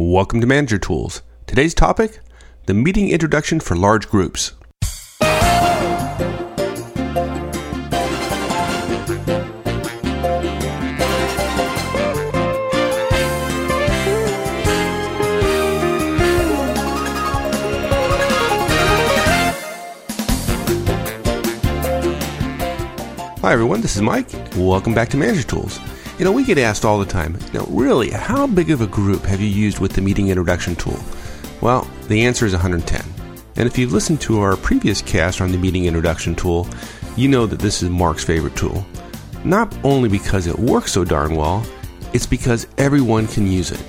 Welcome to Manager Tools. Today's topic the meeting introduction for large groups. Hi, everyone. This is Mike. Welcome back to Manager Tools. You know, we get asked all the time, you know, really, how big of a group have you used with the meeting introduction tool? Well, the answer is 110. And if you've listened to our previous cast on the meeting introduction tool, you know that this is Mark's favorite tool. Not only because it works so darn well, it's because everyone can use it.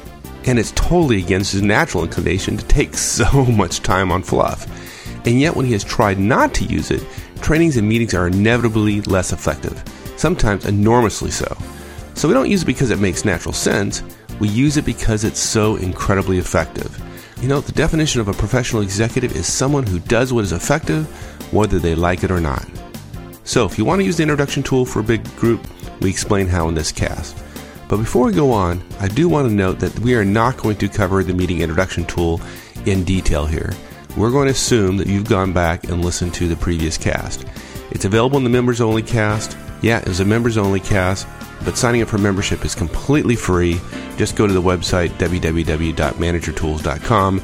And it's totally against his natural inclination to take so much time on fluff. And yet, when he has tried not to use it, trainings and meetings are inevitably less effective, sometimes enormously so. So we don't use it because it makes natural sense, we use it because it's so incredibly effective. You know, the definition of a professional executive is someone who does what is effective, whether they like it or not. So if you want to use the introduction tool for a big group, we explain how in this cast. But before we go on, I do want to note that we are not going to cover the meeting introduction tool in detail here we're going to assume that you've gone back and listened to the previous cast. It's available in the members only cast. Yeah, it was a members only cast, but signing up for membership is completely free. Just go to the website www.managertools.com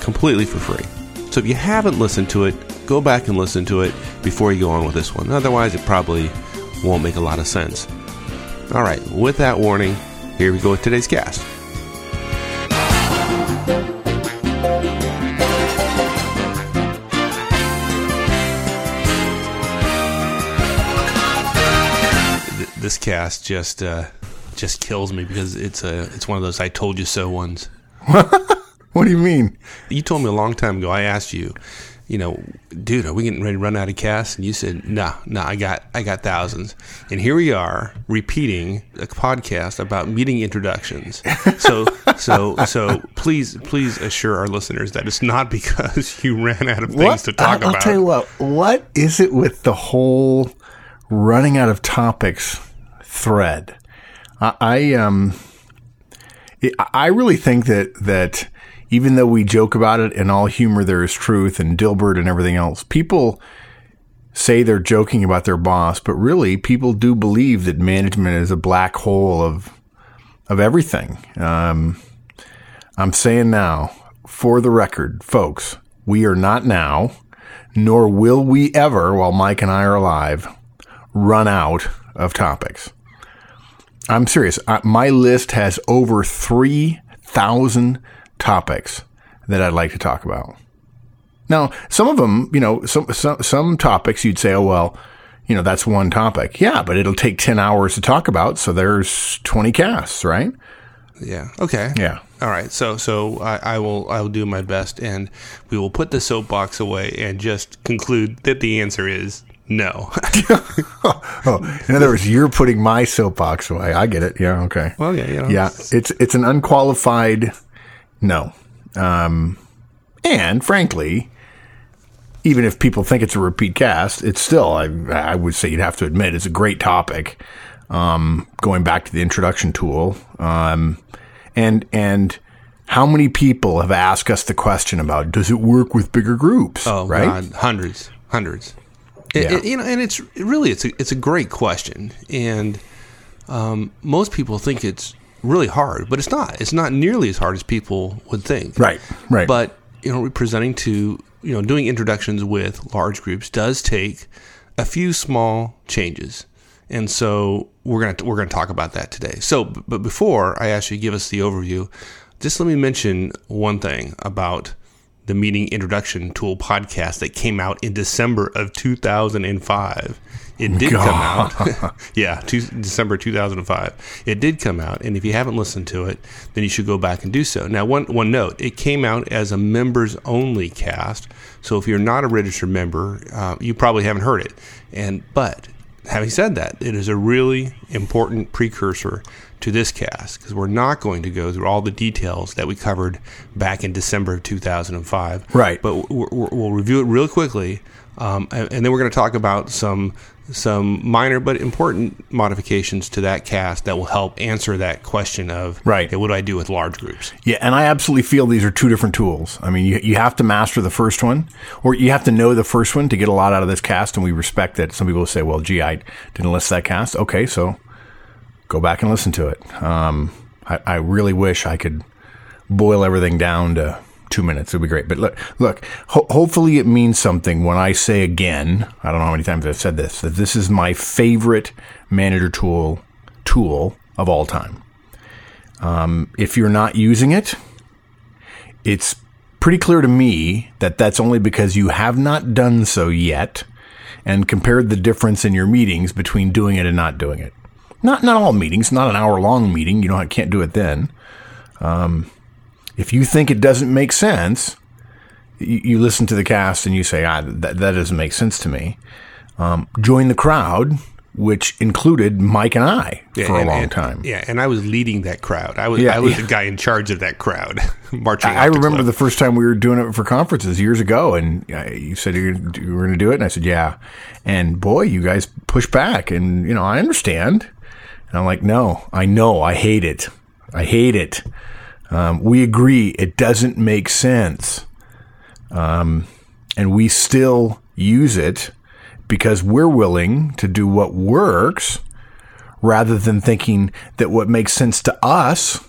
completely for free. So if you haven't listened to it, go back and listen to it before you go on with this one. Otherwise, it probably won't make a lot of sense. All right, with that warning, here we go with today's cast. Cast just uh, just kills me because it's a it's one of those I told you so ones. what do you mean? You told me a long time ago. I asked you, you know, dude, are we getting ready to run out of cast? And you said, no, no, I got I got thousands. And here we are repeating a podcast about meeting introductions. So so so please please assure our listeners that it's not because you ran out of things what? to talk I'll, about. I'll tell you what. What is it with the whole running out of topics thread. I, I um, I really think that that even though we joke about it, in all humor there is truth, and Dilbert and everything else, people say they're joking about their boss, but really people do believe that management is a black hole of of everything. Um, I'm saying now, for the record, folks, we are not now, nor will we ever, while Mike and I are alive, run out of topics. I'm serious. my list has over 3,000 topics that I'd like to talk about. Now, some of them, you know, some, some, some topics you'd say, oh, well, you know, that's one topic. Yeah, but it'll take 10 hours to talk about. So there's 20 casts, right? Yeah. Okay. Yeah. All right. So, so I, I will, I will do my best and we will put the soapbox away and just conclude that the answer is no. oh, in other words, you're putting my soapbox away. I get it. Yeah. Okay. Well, yeah. You know, yeah. It's it's an unqualified no. Um, and frankly, even if people think it's a repeat cast, it's still I I would say you'd have to admit it's a great topic. Um, going back to the introduction tool, um, and and how many people have asked us the question about does it work with bigger groups? Oh, right, God, hundreds, hundreds. Yeah. It, you know, and it's really it's a it's a great question, and um, most people think it's really hard, but it's not. It's not nearly as hard as people would think. Right. Right. But you know, presenting to you know doing introductions with large groups does take a few small changes, and so we're gonna we're gonna talk about that today. So, but before I actually give us the overview, just let me mention one thing about the meeting introduction tool podcast that came out in December of 2005. It did God. come out. yeah, two, December 2005. It did come out, and if you haven't listened to it, then you should go back and do so. Now, one one note: it came out as a members only cast. So if you're not a registered member, uh, you probably haven't heard it. And but having said that, it is a really important precursor to this cast because we're not going to go through all the details that we covered back in December of 2005. Right. But we will review it real quickly Um, and, and then we're going to talk about some some minor but important modifications to that cast that will help answer that question of Right. okay, what do I do with large groups? Yeah, and I absolutely feel these are two different tools. I mean, you, you have to master the first one, or you have to know the first one to get a lot out of this cast. And we respect that. Some people say, "Well, gee, I didn't list that cast." Okay, so go back and listen to it. Um, I, I really wish I could boil everything down to two minutes. It'd be great. But look, look. Ho- hopefully, it means something when I say again. I don't know how many times I've said this. That this is my favorite manager tool tool of all time. Um, if you're not using it, it's pretty clear to me that that's only because you have not done so yet and compared the difference in your meetings between doing it and not doing it. Not not all meetings, not an hour long meeting. You know, I can't do it then. Um, if you think it doesn't make sense, you, you listen to the cast and you say, ah, that, that doesn't make sense to me. Um, join the crowd, which included Mike and I for a long and- time. Yeah, and I was leading that crowd. I was Yeah, I was yeah. the guy in charge of that crowd, marching. I the remember club. the first time we were doing it for conferences years ago, and uh, you said you were going to do it, and I said, "Yeah." And boy, you guys push back, and you know I understand. And I'm like, "No, I know, I hate it. I hate it." Um, we agree it doesn't make sense, um, and we still use it because we're willing to do what works, rather than thinking that what makes sense to us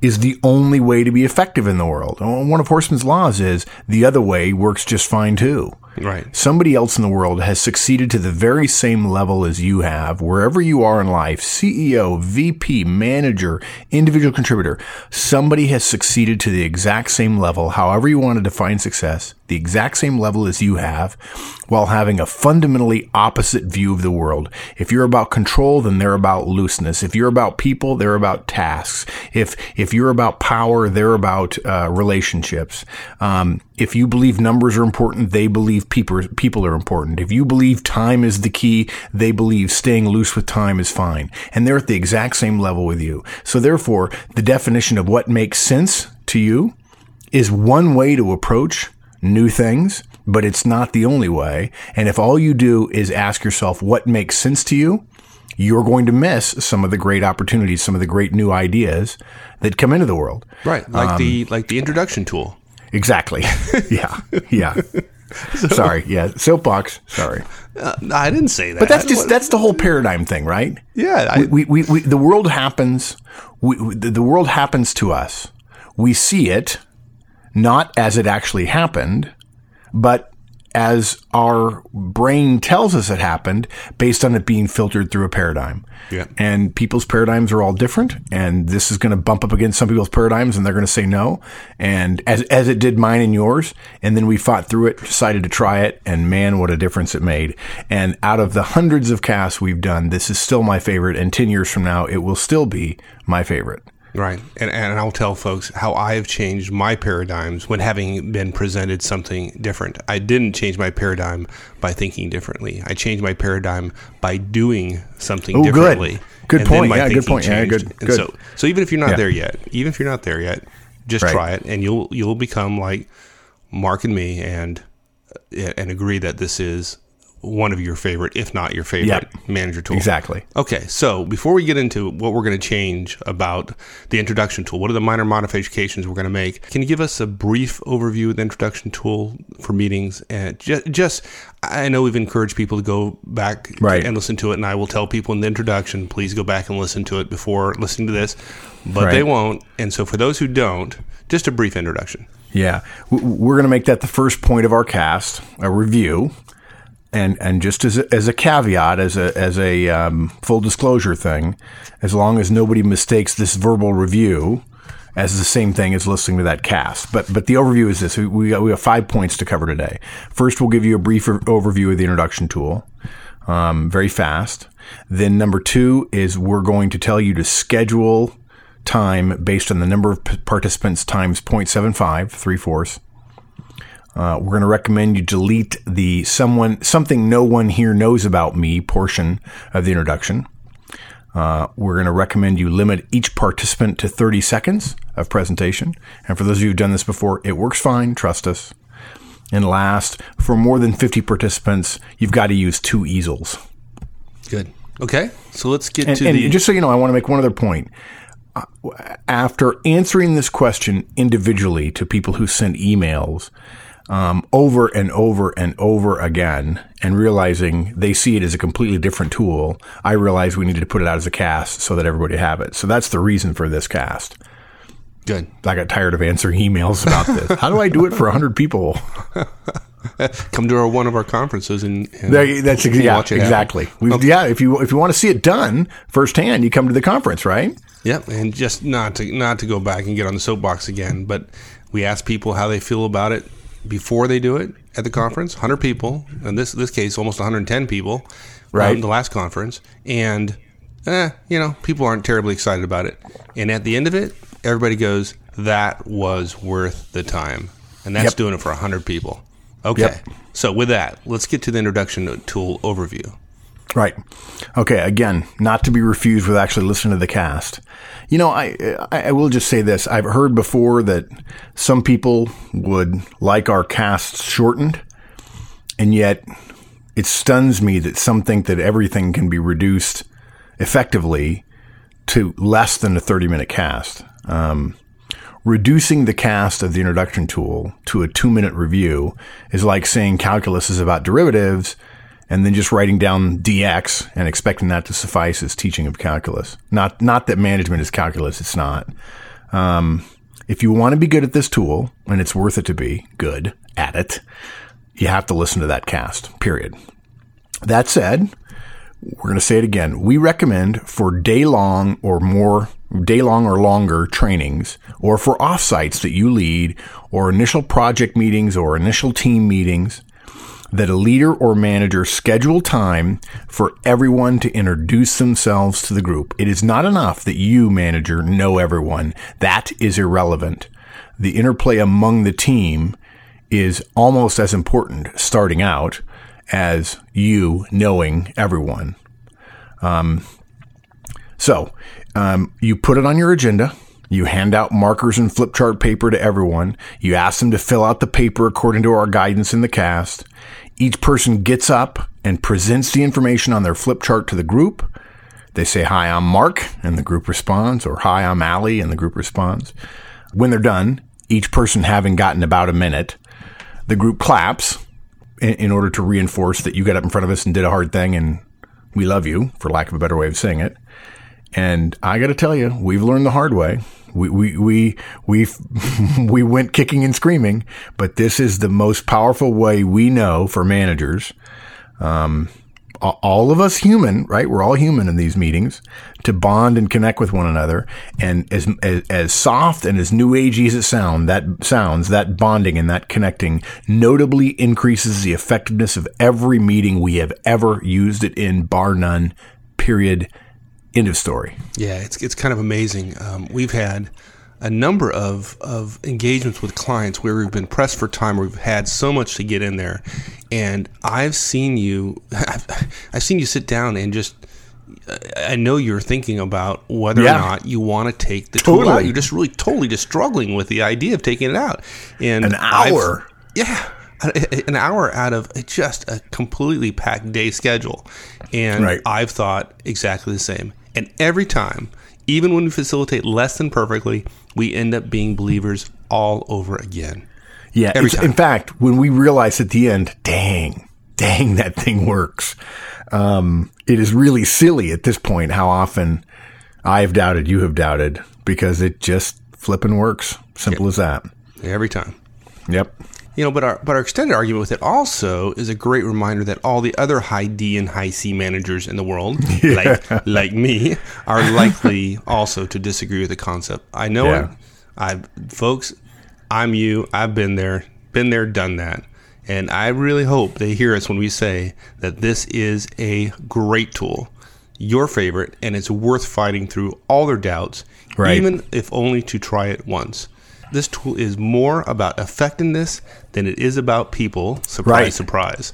is the only way to be effective in the world. One of Horstman's laws is the other way works just fine too. Right. Somebody else in the world has succeeded to the very same level as you have, wherever you are in life CEO, VP, manager, individual contributor. Somebody has succeeded to the exact same level, however you want to define success, the exact same level as you have, while having a fundamentally opposite view of the world. If you're about control, then they're about looseness. If you're about people, they're about tasks. If if you're about power, they're about uh, relationships. Um, if you believe numbers are important, they believe people people are important. If you believe time is the key, they believe staying loose with time is fine. And they're at the exact same level with you. So therefore, the definition of what makes sense to you is one way to approach new things, but it's not the only way. And if all you do is ask yourself what makes sense to you, you're going to miss some of the great opportunities, some of the great new ideas that come into the world. Right, like Um, the like the introduction tool. Exactly. yeah. Yeah. sorry. Yeah. Soapbox. Sorry. Uh, I didn't say that. But that's just that's the whole paradigm thing, right? yeah. I, we, we, we, the world happens. We, the world happens to us. We see it not as it actually happened, but as our brain tells us it happened based on it being filtered through a paradigm. Yeah. And people's paradigms are all different. And this is going to bump up against some people's paradigms and they're going to say no. And as, as it did mine and yours. And then we fought through it, decided to try it. And man, what a difference it made. And out of the hundreds of casts we've done, this is still my favorite. And 10 years from now, it will still be my favorite. Right. And, and I'll tell folks how I have changed my paradigms when having been presented something different. I didn't change my paradigm by thinking differently. I changed my paradigm by doing something Oh, good. differently. Good then point. Yeah, good point. Yeah, good- good. so, so even if you're not Yeah. there yet, even if you're not there yet, just Right. try it and you'll you'll become like Mark and me and and agree that this is one of your favorite, if not your favorite, Yep. manager tool. Exactly. Okay, so before we get into what we're going to change about the introduction tool, what are the minor modifications we're going to make? Can you give us a brief overview of the introduction tool for meetings? And just, just I know we've encouraged people to go back Right. and listen to it, and I will tell people in the introduction, please go back and listen to it before listening to this, but they won't. And so for those who don't, just a brief introduction. Yeah, we're going to make that the first point of our cast, a review, and and just as a, as a caveat, as a as a um, full disclosure thing, as long as nobody mistakes this verbal review as the same thing as listening to that cast. But but the overview is this: we we have five points to cover today. First, we'll give you a brief overview of the introduction tool, um, very fast. Then number two is we're going to tell you to schedule time based on the number of participants times 0.75, three fourths. Uh, we're going to recommend you delete the someone something no one here knows about me portion of the introduction. Uh, we're going to recommend you limit each participant to 30 seconds of presentation. And for those of you who've done this before, it works fine. Trust us. And last, for more than 50 participants, you've got to use two easels. Good. Okay. So let's get And, to and the. just so you know, I want to make one other point. Uh, After answering this question individually to people who sent emails um, over and over and over again, and realizing they see it as a completely different tool, I realized we needed to put it out as a cast so that everybody have it. So that's the reason for this cast. Good. I got tired of answering emails about this. How do I do it for 100 people? Come to our, one of our conferences and, and There- That's ex- yeah, watch it happen. exactly. We, Yeah, if you if you want to see it done firsthand, you come to the conference, right? Yep, and just not to not to go back and get on the soapbox again, but we ask people how they feel about it before they do it at the conference. Hundred people, in this this case, almost 110 people, Right. um, the last conference, and eh, you know, people aren't terribly excited about it. And at the end of it, everybody goes, "That was worth the time," and that's Yep. doing it for 100 people. Okay, Yep. so with that, let's get to the introduction tool overview. Right. Okay. Again, not to be refused with actually listening to the cast. You know, I, I will just say this. I've heard before that some people would like our casts shortened, and yet it stuns me that some think that everything can be reduced effectively to less than a 30 minute cast. Um, reducing the cast of the introduction tool to a two minute review is like saying calculus is about derivatives and then just writing down dx and expecting that to suffice as teaching of calculus. Not, not that management is calculus. It's not. Um, if you want to be good at this tool, and it's worth it to be good at it, you have to listen to that cast, period. That said, we're going to say it again. We recommend for day long or more, day long or longer trainings, or for offsites that you lead, or initial project meetings or initial team meetings, that a leader or manager schedule time for everyone to introduce themselves to the group. It is not enough that you, manager, know everyone. That is irrelevant. The interplay among the team is almost as important starting out as you knowing everyone. Um, so um, you put it on your agenda. You hand out markers and flip chart paper to everyone. You ask them to fill out the paper according to our guidance in the cast. Each person gets up and presents the information on their flip chart to the group. They say, Hi, I'm Mark, and the group responds, or Hi, I'm Allie, and the group responds. When they're done, each person having gotten about a minute, the group claps in, in order to reinforce that you got up in front of us and did a hard thing and we love you, for lack of a better way of saying it. And I got to tell you, we've learned the hard way. We we we we we went kicking and screaming, but this is the most powerful way we know for managers. Um, all of us human, right? We're all human in these meetings to bond and connect with one another. And as, as, as soft and as new agey as it sound, that sounds, that bonding and that connecting notably increases the effectiveness of every meeting we have ever used it in, bar none, period. End of story. Yeah, it's it's kind of amazing. Um, we've had a number of of engagements with clients where we've been pressed for time. We've had so much to get in there, and I've seen you. I've, I've seen you sit down and just. I know you're thinking about whether Yeah. or not you want to take the tool out. You're just really totally just struggling with the idea of taking it out. And An I've- hour. yeah, an hour out of just a completely packed day schedule, and Right. I've thought exactly the same. And every time, even when we facilitate less than perfectly, we end up being believers all over again. Yeah. In fact, when we realize at the end, dang, dang, that thing works. Um, it is really silly at this point how often I have doubted, you have doubted, because it just flipping works. Simple as that. Every time. Yep. You know, but our but our extended argument with it also is a great reminder that all the other high D and high C managers in the world, like like me, are likely also to disagree with the concept. I know Yeah. it. I've folks, I'm you. I've been there, been there, done that. And I really hope they hear us when we say that this is a great tool, your favorite, and it's worth fighting through all their doubts, Right. even if only to try it once. This tool is more about effectiveness than it is about people. Surprise, Right. surprise.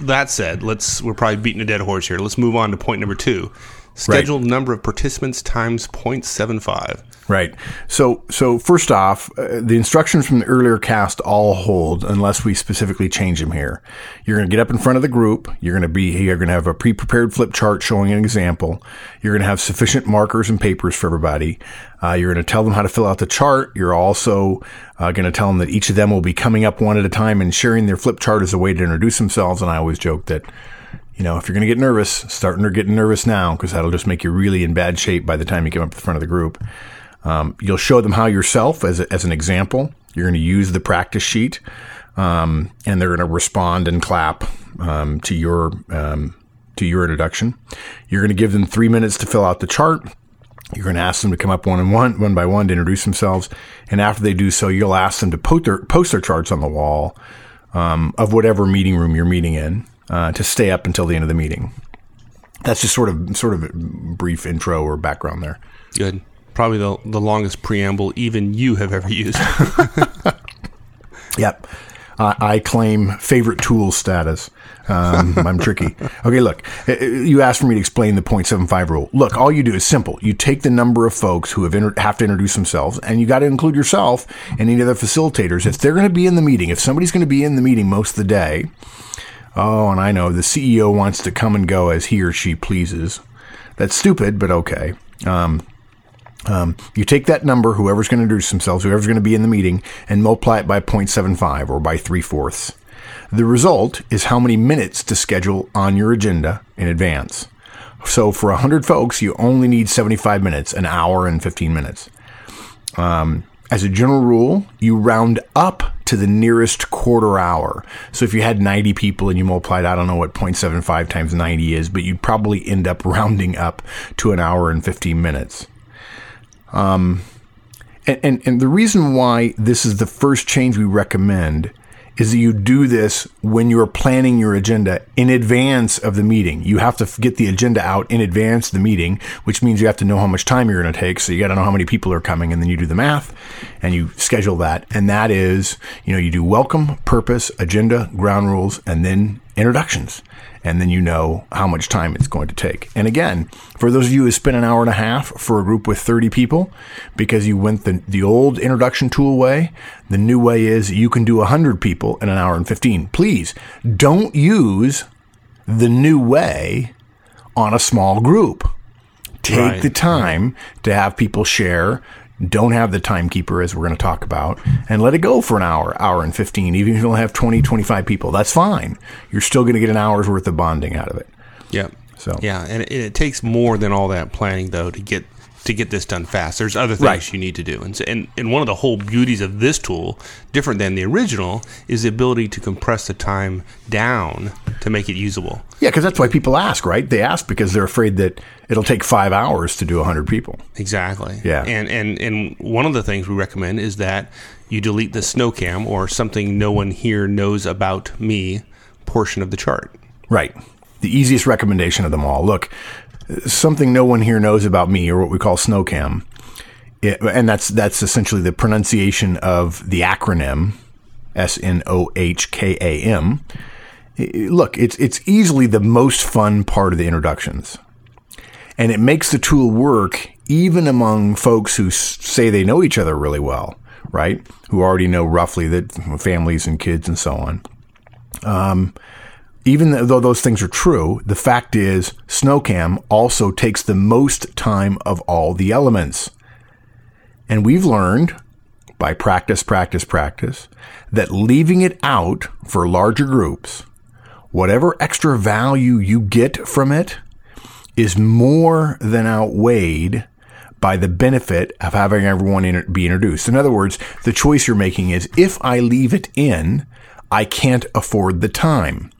That said, let's we're probably beating a dead horse here. Let's move on to point number two. Scheduled number of participants times 0.75. Right. So, so first off, uh, the instructions from the earlier cast all hold unless we specifically change them here. You're going to get up in front of the group. You're going to be, you're going to have a pre-prepared flip chart showing an example. You're going to have sufficient markers and papers for everybody. Uh, you're going to tell them how to fill out the chart. You're also uh, going to tell them that each of them will be coming up one at a time and sharing their flip chart as a way to introduce themselves. And I always joke that you know, if you're going to get nervous, starting or getting nervous now, because that'll just make you really in bad shape by the time you come up to the front of the group. Um, you'll show them how yourself as, as an example. You're going to use the practice sheet, um, and they're going to respond and clap um, to your um, to your introduction. You're going to give them three minutes to fill out the chart. You're going to ask them to come up one and one, one by one to introduce themselves, and after they do so, you'll ask them to post their post their charts on the wall um, of whatever meeting room you're meeting in uh, to stay up until the end of the meeting. That's just sort of sort of a brief intro or background there. Good. Probably the, the longest preamble even you have ever used. Yep. Uh, I claim favorite tool status. Um, I'm tricky. Okay, look, uh, uh, you asked for me to explain the 0.75 rule. Look, all you do is simple. You take the number of folks who have, inter- have to introduce themselves, and you got to include yourself and any other facilitators. If they're going to be in the meeting, if somebody's going to be in the meeting most of the day, oh, and I know the CEO wants to come and go as he or she pleases. That's stupid, but okay. Um, um, you take that number, whoever's going to introduce themselves, whoever's going to be in the meeting, and multiply it by 0.75 or by three fourths. The result is how many minutes to schedule on your agenda in advance. So for 100 folks, you only need 75 minutes, an hour and 15 minutes. Um, as a general rule, you round up to the nearest quarter hour. So if you had 90 people and you multiplied, I don't know what 0.75 times 90 is, but you'd probably end up rounding up to an hour and 15 minutes. Um, and, and, and the reason why this is the first change we recommend is that you do this when you're planning your agenda in advance of the meeting. You have to get the agenda out in advance of the meeting, which means you have to know how much time you're going to take. So you got to know how many people are coming and then you do the math and you schedule that. And that is, you know, you do welcome, purpose, agenda, ground rules, and then introductions and then you know how much time it's going to take. And again, for those of you who spent an hour and a half for a group with 30 people because you went the, the old introduction tool way, the new way is you can do 100 people in an hour and 15. Please don't use the new way on a small group. Take right. the time to have people share don't have the timekeeper as we're going to talk about and let it go for an hour hour and 15 even if you only have 20 25 people that's fine. You're still going to get an hour's worth of bonding out of it. Yeah. So. Yeah and it, it, takes more than all that planning though to get to get this done fast there's other things right. you need to do and, so, and and one of the whole beauties of this tool different than the original is the ability to compress the time down to make it usable yeah because that's why people ask right they ask because they're afraid that it'll take five hours to do 100 people. Exactly. Yeah. And, and, and one of the things we recommend is that you delete the SNOHKAM or something no one here knows about me portion of the chart. Right. The easiest recommendation of them all. Look, something no one here knows about me, or what we call SNOHKAM, it, and that's that's essentially the pronunciation of the acronym S N O H K A M. Look, it's it's easily the most fun part of the introductions and it makes the tool work even among folks who say they know each other really well, right? Who already know roughly that families and kids and so on. Um, even though those things are true, the fact is SNOHKAM also takes the most time of all the elements. And we've learned by practice, practice, practice that leaving it out for larger groups, whatever extra value you get from it is more than outweighed by the benefit of having everyone be introduced. In other words, the choice you're making is if I leave it in, I can't afford the time.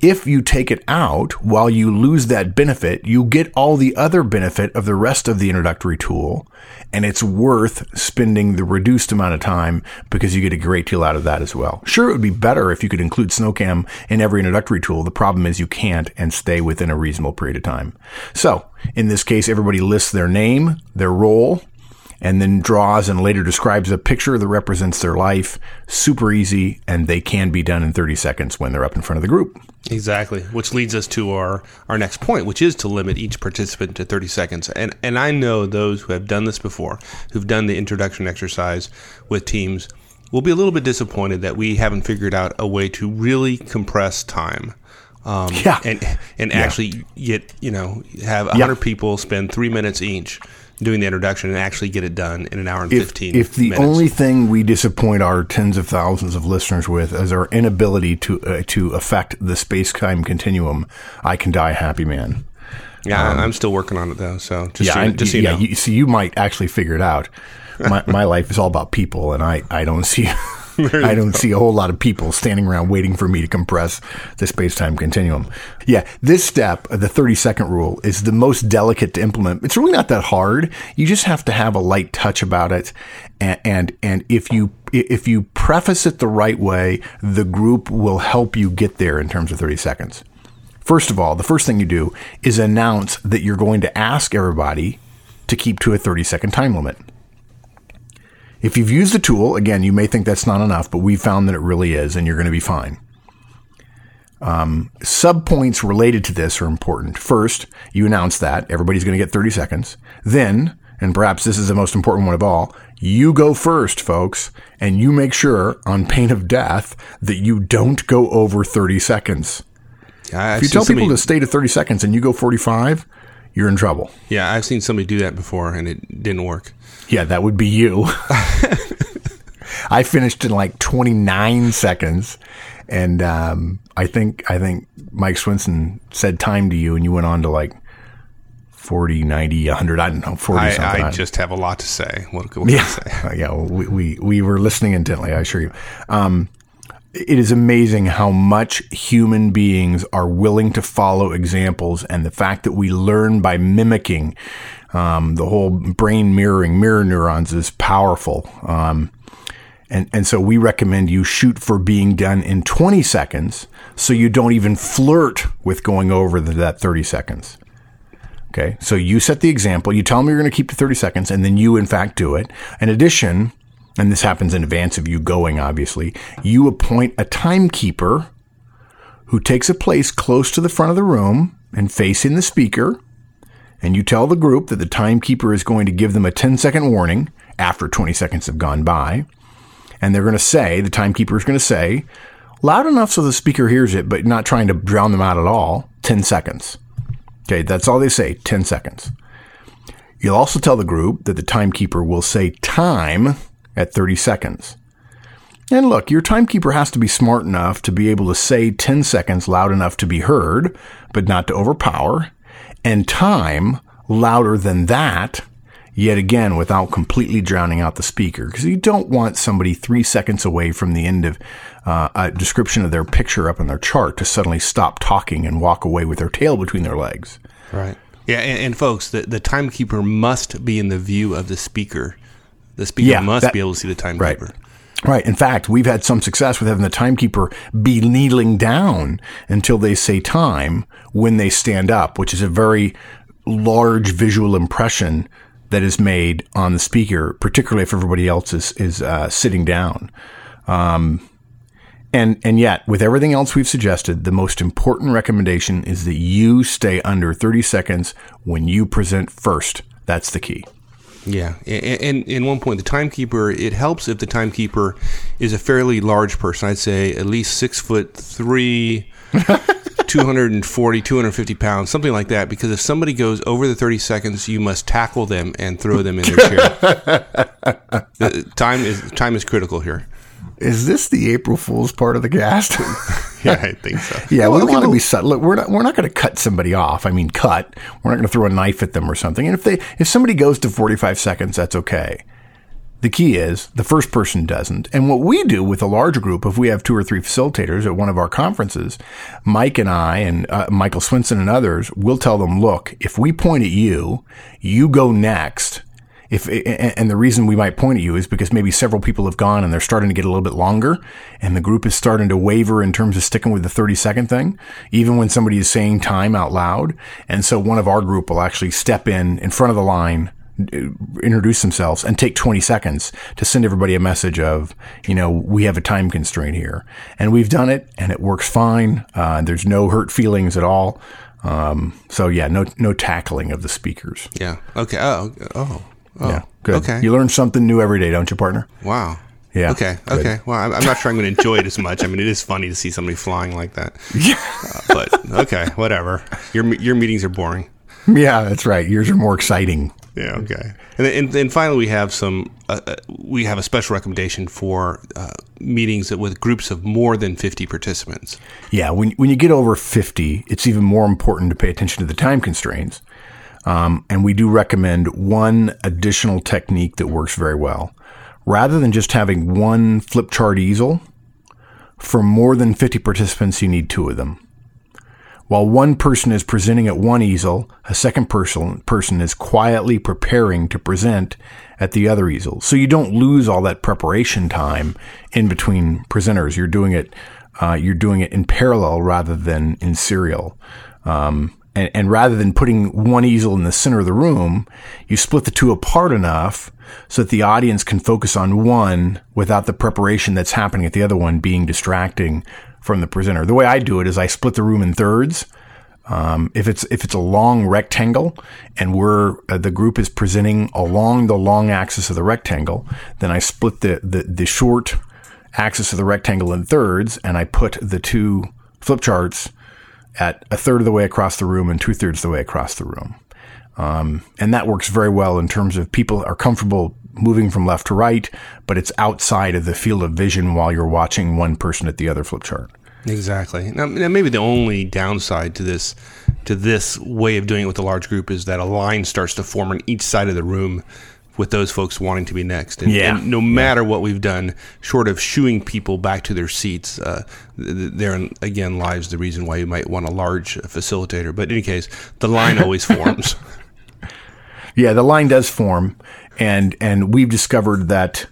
If you take it out while you lose that benefit, you get all the other benefit of the rest of the introductory tool, and it's worth spending the reduced amount of time because you get a great deal out of that as well. Sure, it would be better if you could include SNOHKAM in every introductory tool. The problem is you can't and stay within a reasonable period of time. So, in this case, everybody lists their name, their role, and then draws and later describes a picture that represents their life. Super easy, and they can be done in 30 seconds when they're up in front of the group. Exactly, which leads us to our, our next point, which is to limit each participant to 30 seconds. And and I know those who have done this before, who've done the introduction exercise with teams, will be a little bit disappointed that we haven't figured out a way to really compress time. Um, Yeah. and and Yeah. actually get you know have 100 people spend three minutes each doing the introduction and actually get it done in an hour and If, 15 if the minutes. only thing we disappoint our tens of thousands of listeners with is our inability to uh, to affect the space time continuum, I can die happy man. yeah I- I'm still working on it though so just yeah, so, you- just so you yeah. know You, see, you might actually figure it out. My, my life is all about people, and I, I don't see I don't see a whole lot of people standing around waiting for me to compress the space time continuum. Yeah, this step, the thirty second rule, is the most delicate to implement. It's really not that hard. You just have to have a light touch about it, and and, and if you if you preface it the right way, the group will help you get there in terms of thirty seconds. First of all, the first thing you do is announce that you're going to ask everybody to keep to a 30 second time limit. If you've used the tool, again, you may think that's not enough, but we found that it really is, and you're going to be fine. Um, subpoints related to this are important. First, you announce that everybody's going to get 30 seconds. Then, and perhaps this is the most important one of all, you go first, folks, and you make sure, on pain of death, that you don't go over 30 seconds. I, If you tell people to stay to 30 seconds and you go 45, you're in trouble. yeah I've seen somebody do that before and it didn't work Yeah, that would be you. I finished in like 29 seconds, and um, I think I think Mike Swinson said time to you, and you went on to like 40, 90, 100. I don't know, 40 something. I, I just have a lot to say what, what I yeah, say Uh, yeah. Well, we, we we were listening intently. I assure you. Um, it is amazing how much human beings are willing to follow examples, and the fact that we learn by mimicking. Um, the whole brain mirroring, mirror neurons is powerful. Um, and, and so we recommend you shoot for being done in 20 seconds so you don't even flirt with going over the, that 30 seconds. Okay. So you set the example. You tell them you're going to keep to 30 seconds and then you in fact do it. In addition, and this happens in advance of you going, obviously, you appoint a timekeeper who takes a place close to the front of the room and facing the speaker. And you tell the group that the timekeeper is going to give them a 10 second warning after 20 seconds have gone by. And they're going to say, the timekeeper is going to say, loud enough so the speaker hears it, but not trying to drown them out at all, 10 seconds. Okay, that's all they say, 10 seconds. You'll also tell the group that the timekeeper will say time at 30 seconds. And look, your timekeeper has to be smart enough to be able to say 10 seconds loud enough to be heard, but not to overpower, and time louder than that, yet again without completely drowning out the speaker. Because you don't want somebody three seconds away from the end of uh, a description of their picture up on their chart to suddenly stop talking and walk away with their tail between their legs. Right. Yeah, and, and folks, the, the timekeeper must be in the view of the speaker. The speaker Yeah, must that- be able to see the timekeeper. Right. In fact, we've had some success with having the timekeeper be kneeling down until they say time when they stand up, which is a very large visual impression that is made on the speaker, particularly if everybody else is is uh, sitting down. Um, and and yet, with everything else we've suggested, the most important recommendation is that you stay under 30 seconds when you present first. That's the key. Yeah, and, and in one point, the timekeeper. It helps if the timekeeper is a fairly large person. I'd say at least six foot three, 240, 250 pounds, something like that. Because if somebody goes over the thirty seconds, you must tackle them and throw them in their chair. The time is time is critical here. Is this the April Fool's part of the cast? Yeah, I think so. Yeah, Well, we want to people- be subtle. Look, we're not we're not going to cut somebody off. I mean, cut. We're not going to throw a knife at them or something. And if they if somebody goes to 45 seconds, that's okay. The key is the first person doesn't. And what we do with a large group, if we have two or three facilitators at one of our conferences, Mike and I and uh, Michael Swinson and others we'll tell them, look, if we point at you, you go next. If and the reason we might point at you is because maybe several people have gone and they're starting to get a little bit longer, and the group is starting to waver in terms of sticking with the thirty second thing, even when somebody is saying time out loud. And so one of our group will actually step in in front of the line introduce themselves and take 20 seconds to send everybody a message of, you know, we have a time constraint here. And we've done it and it works fine. Uh, there's no hurt feelings at all. Um, so yeah, no, no tackling of the speakers. Yeah. Okay. Oh, oh, oh. Yeah. Good. Okay. You learn something new every day, don't you, partner? Wow. Yeah. Okay. Good. Okay. Well, I'm, I'm not sure I'm going to enjoy it as much. I mean, it is funny to see somebody flying like that. Yeah. Uh, but okay, whatever. Your your meetings are boring. Yeah, that's right. Yours are more exciting. Yeah. Okay. And then, and then finally, we have some. Uh, uh, we have a special recommendation for uh, meetings with groups of more than 50 participants. Yeah. When when you get over 50, it's even more important to pay attention to the time constraints. Um, and we do recommend one additional technique that works very well. Rather than just having one flip chart easel, for more than 50 participants, you need two of them. While one person is presenting at one easel, a second person, person is quietly preparing to present at the other easel. So you don't lose all that preparation time in between presenters. You're doing it, uh, you're doing it in parallel rather than in serial. Um, and, and rather than putting one easel in the center of the room, you split the two apart enough so that the audience can focus on one without the preparation that's happening at the other one being distracting from the presenter. The way I do it is I split the room in thirds. Um, if it's if it's a long rectangle and we're uh, the group is presenting along the long axis of the rectangle, then I split the, the the short axis of the rectangle in thirds and I put the two flip charts at a third of the way across the room and two thirds of the way across the room. Um, and that works very well in terms of people are comfortable moving from left to right, but it's outside of the field of vision while you're watching one person at the other flip chart. Exactly. Now, maybe the only downside to this to this way of doing it with a large group is that a line starts to form on each side of the room with those folks wanting to be next. And, Yeah. and no matter what we've done, short of shooing people back to their seats, uh, th- th- again lies the reason why you might want a large facilitator. But in any case, the line always forms. Yeah, the line does form, and and we've discovered that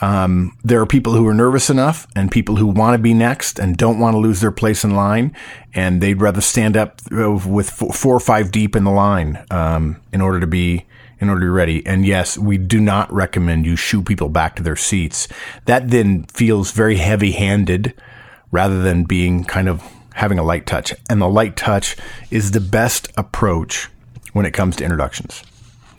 um, there are people who are nervous enough and people who want to be next and don't want to lose their place in line, and they'd rather stand up uh, with four, four or five deep in the line um, in order to be in order to be ready. And yes, we do not recommend you shoo people back to their seats. That then feels very heavy-handed rather than being kind of having a light touch. And the light touch is the best approach when it comes to introductions.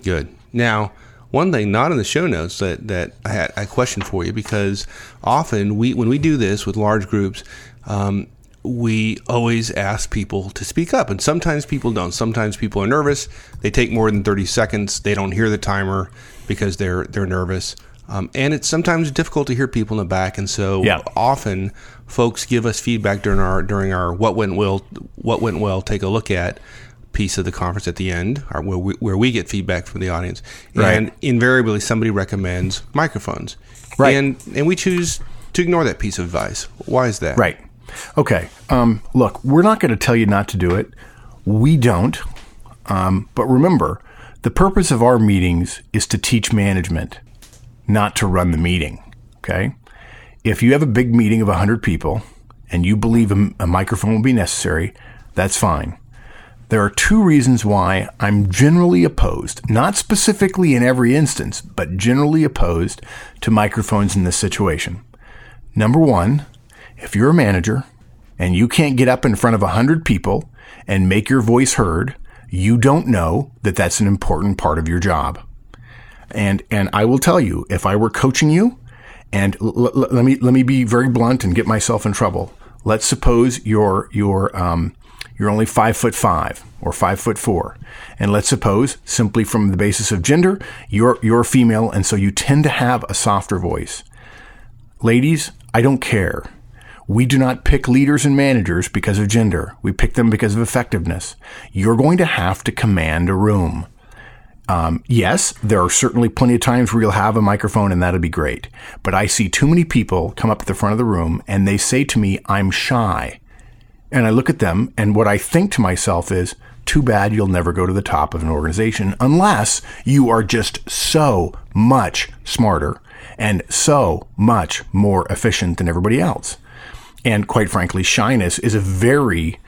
Good. Now, one thing not in the show notes that, that I had a question for you because often we when we do this with large groups, um, we always ask people to speak up, and sometimes people don't. Sometimes people are nervous. They take more than thirty seconds. They don't hear the timer because they're they're nervous. Um, and it's sometimes difficult to hear people in the back, and so Yeah. often folks give us feedback during our during our what went well what went well take a look at piece of the conference at the end, or where we, where we get feedback from the audience, Right. and invariably somebody recommends microphones, Right. And and we choose to ignore that piece of advice. Why is that? Right. Okay. Um, look, we're not going to tell you not to do it. We don't. Um, but remember, the purpose of our meetings is to teach management, not to run the meeting. Okay. If you have a big meeting of 100 people and you believe a, a microphone will be necessary, that's fine. There are two reasons why I'm generally opposed, not specifically in every instance, but generally opposed to microphones in this situation. Number one, if you're a manager and you can't get up in front of 100 people and make your voice heard, you don't know that that's an important part of your job. And and I will tell you, if I were coaching you, and l- l- let me let me be very blunt and get myself in trouble. Let's suppose you're you're um, you're only five foot five or five foot four, and let's suppose simply from the basis of gender, you're you're female, and so you tend to have a softer voice. Ladies, I don't care. We do not pick leaders and managers because of gender. We pick them because of effectiveness. You're going to have to command a room. Um, yes, there are certainly plenty of times where you'll have a microphone and that'll be great. But I see too many people come up to the front of the room and they say to me, I'm shy. And I look at them and what I think to myself is, too bad you'll never go to the top of an organization unless you are just so much smarter and so much more efficient than everybody else. And quite frankly, shyness is a very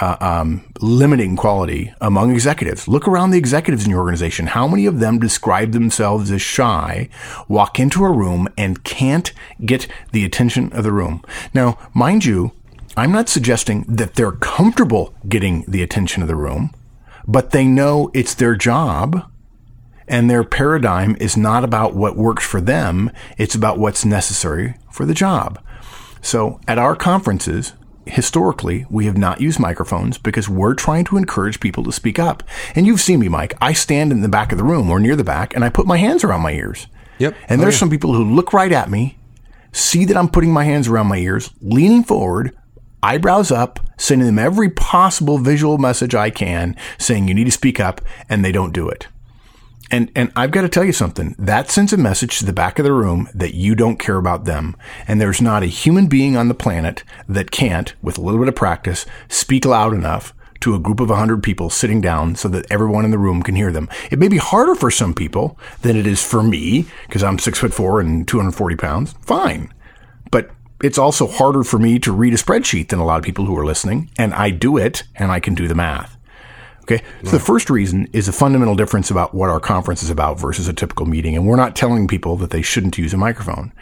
uh, um, limiting quality among executives. Look around the executives in your organization. How many of them describe themselves as shy, walk into a room, and can't get the attention of the room? Now, mind you, I'm not suggesting that they're comfortable getting the attention of the room, but they know it's their job and their paradigm is not about what works for them, it's about what's necessary for the job. So at our conferences, historically, we have not used microphones because we're trying to encourage people to speak up. And you've seen me, Mike. I stand in the back of the room or near the back and I put my hands around my ears. Yep. And Oh, there's yeah. some people who look right at me, see that I'm putting my hands around my ears, leaning forward, eyebrows up, sending them every possible visual message I can, saying you need to speak up, and they don't do it. And and I've got to tell you something. That sends a message to the back of the room that you don't care about them. And there's not a human being on the planet that can't, with a little bit of practice, speak loud enough to a group of 100 people sitting down so that everyone in the room can hear them. It may be harder for some people than it is for me because I'm six foot four and 240 pounds. Fine. But it's also harder for me to read a spreadsheet than a lot of people who are listening. And I do it and I can do the math. Okay. So the first reason is a fundamental difference about what our conference is about versus a typical meeting. And we're not telling people that they shouldn't use a microphone.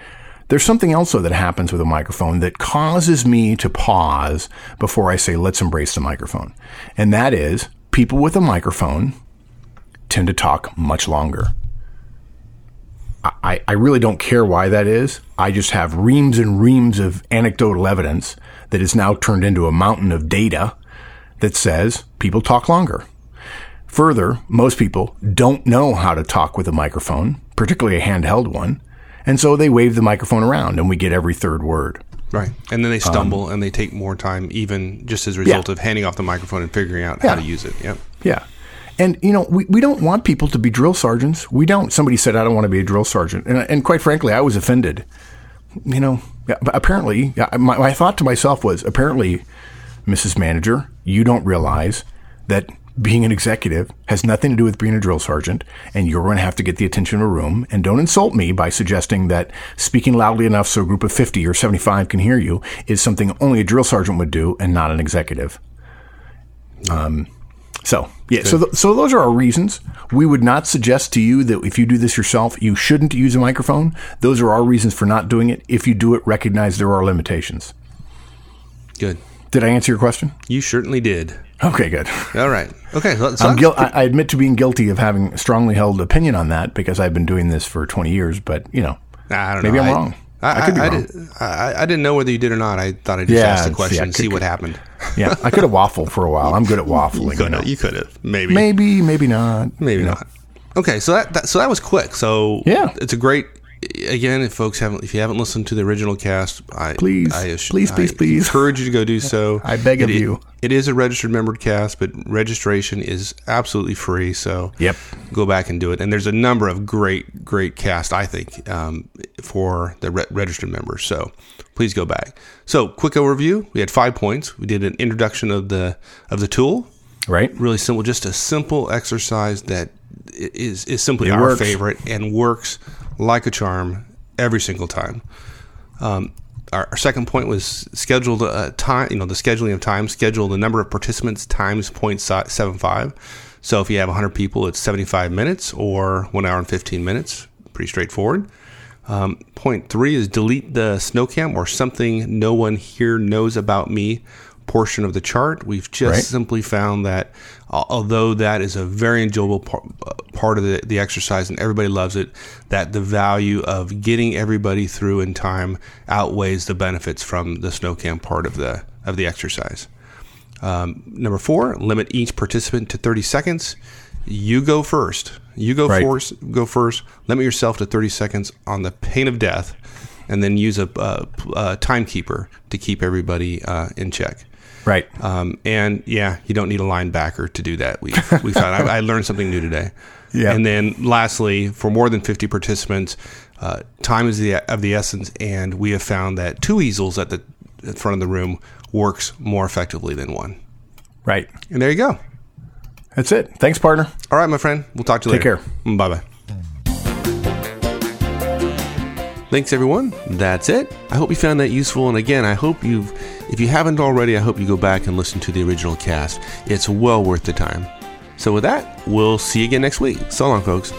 There's something else though that happens with a microphone that causes me to pause before I say, let's embrace the microphone. And that is people with a microphone tend to talk much longer. I, I really don't care why that is. I just have reams and reams of anecdotal evidence that is now turned into a mountain of data that says people talk longer. Further, most people don't know how to talk with a microphone, particularly a handheld one, and so they wave the microphone around and we get every third word. Right. And then they um, stumble and they take more time, even just as a result Yeah. of handing off the microphone and figuring out Yeah. how to use it. Yep. Yeah. And, you know, we, we don't want people to be drill sergeants. We don't. Somebody said, I don't want to be a drill sergeant. And, and quite frankly, I was offended. You know, apparently, my, my thought to myself was apparently, Mrs. Manager, you don't realize that being an executive has nothing to do with being a drill sergeant, and you're going to have to get the attention of a room. And don't insult me by suggesting that speaking loudly enough so a group of 50 or 75 can hear you is something only a drill sergeant would do and not an executive. Um, So yeah, so th- so those are our reasons. We would not suggest to you that if you do this yourself, you shouldn't use a microphone. Those are our reasons for not doing it. If you do it, recognize there are limitations. Good. Did I answer your question? You certainly did. Okay, good. All right. Okay. So, I'm guil- I, I admit to being guilty of having a strongly held opinion on that because I've been doing this for 20 years. But you know, I don't maybe know. I'm I- wrong. I, I could be I, wrong. did, I, I didn't know whether you did or not. I thought I'd just Yeah, ask the question yeah, and see what happened. yeah, I could have waffled for a while. I'm good at waffling. you Could have. You could have. Maybe. Maybe, maybe not. Maybe you know. not. Okay, so that, that so that was quick. So Yeah. it's a great. Again, if folks haven't, if you haven't listened to the original cast, I Please. I Please, please, I please. encourage you to go do so. I beg of It- you. It is a registered membered cast, but registration is absolutely free. So Yep. go back and do it. And there's a number of great, great cast, I think, um, for the re- registered members. So please go back. So quick overview: we had five points. We did an introduction of the of the tool Right. really simple, just a simple exercise that is is simply It our works. favorite and works like a charm every single time. Um, our, our second point was scheduled uh, time. You know, the scheduling of time. Schedule the number of participants times 0.75. So if you have 100 people, it's 75 minutes or one hour and 15 minutes. Pretty straightforward. Um, point three is delete the SNOHKAM or something no one here knows about me portion of the chart. We've just Right. simply found that al- although that is a very enjoyable par- uh, part of the, the exercise and everybody loves it, that the value of getting everybody through in time outweighs the benefits from the SNOHKAM part of the of the exercise. Um, number four, limit each participant to 30 seconds. You go first. You go Right. first. Go first. Limit yourself to 30 seconds on the pain of death, and then use a, uh uh timekeeper to keep everybody uh, in check. Right. Um, and yeah, you don't need a linebacker to do that. We we found I, I learned something new today. Yeah. And then lastly, for more than 50 participants, uh, time is the of the essence, and we have found that two easels at the at front of the room works more effectively than one. Right. And there you go. That's it. Thanks, partner. All right, my friend. We'll talk to you Take later. Take care. Bye bye. Thanks, everyone. That's it. I hope you found that useful. And again, I hope you've If you haven't already, I hope you go back and listen to the original cast. It's well worth the time. So, with that, we'll see you again next week. So long, folks.